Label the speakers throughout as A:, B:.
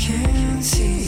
A: can't see.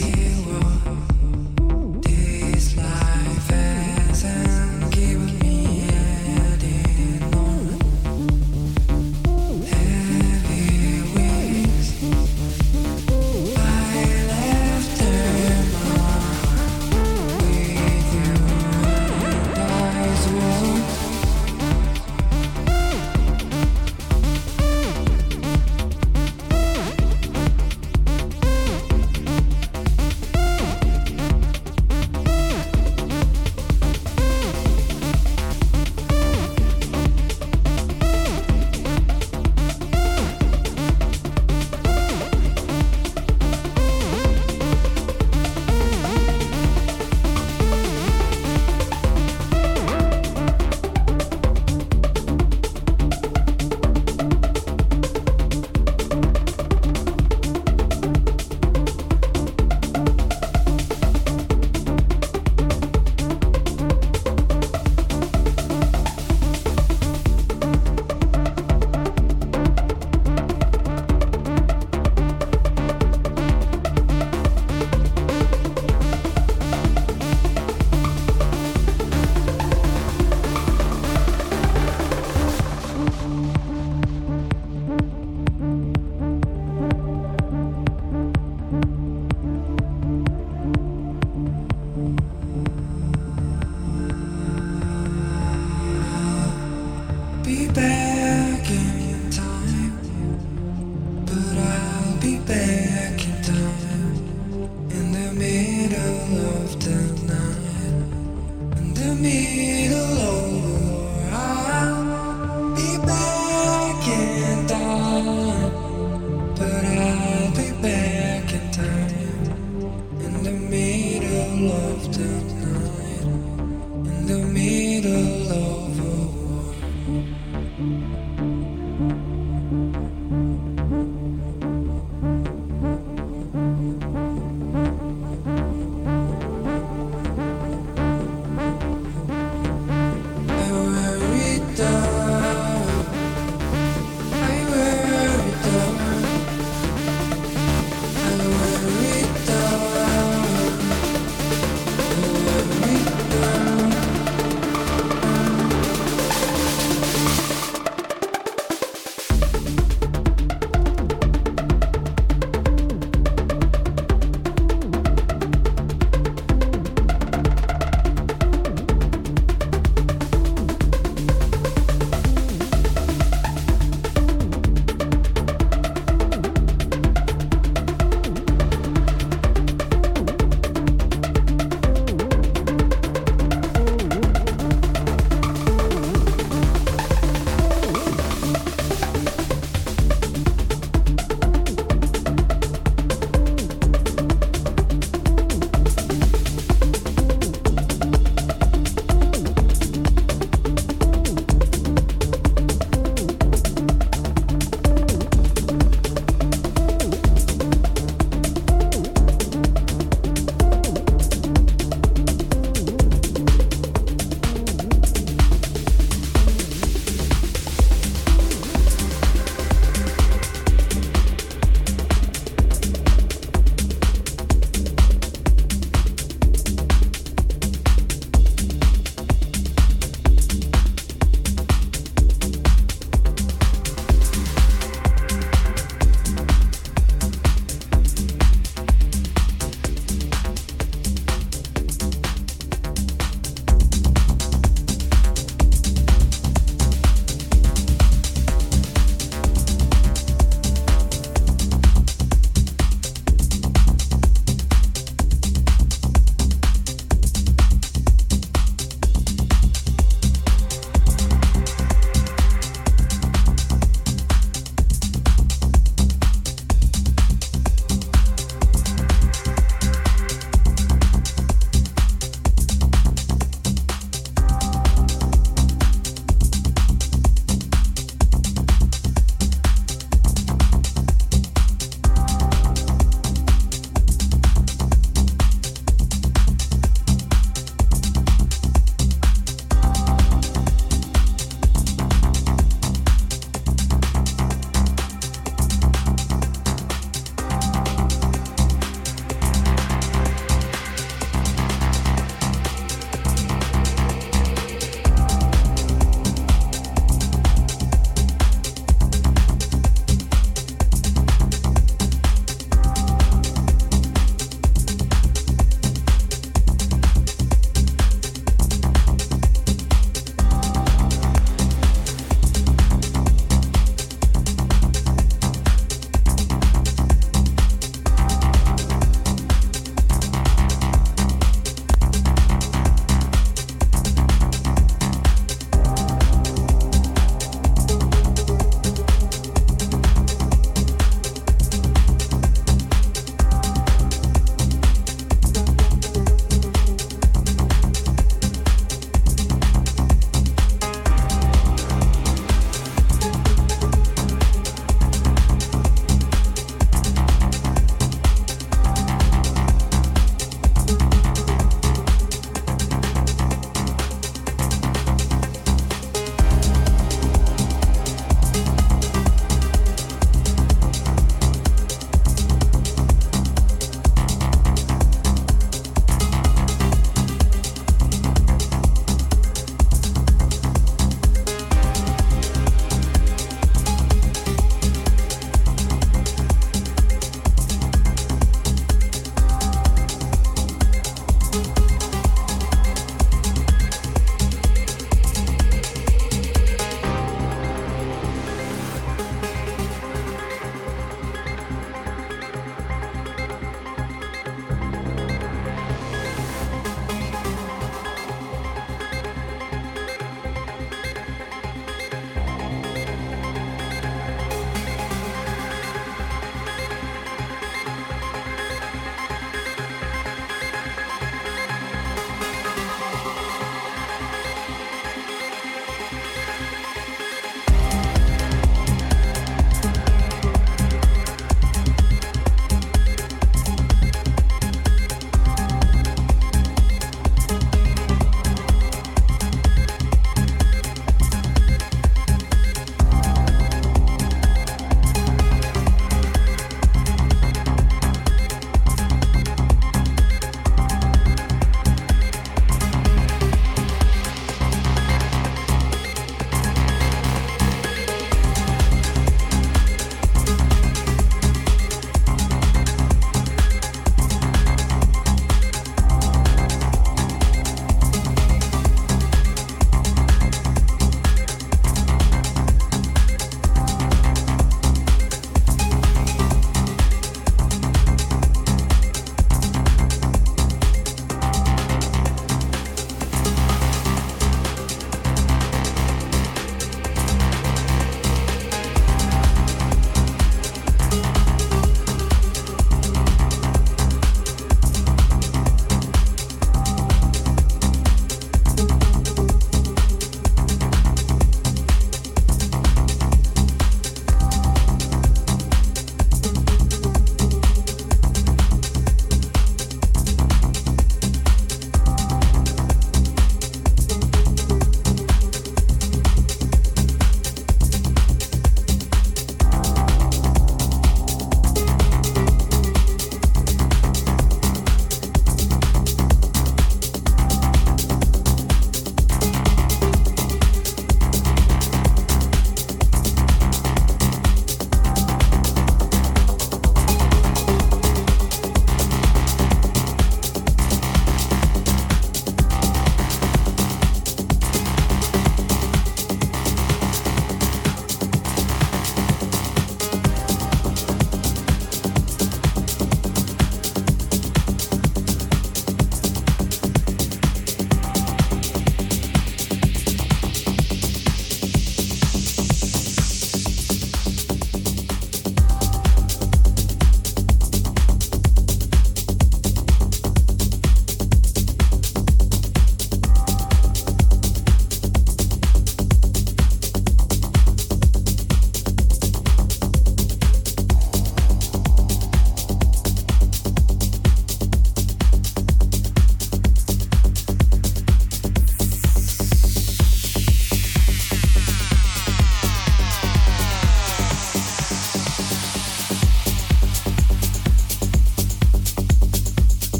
A: me.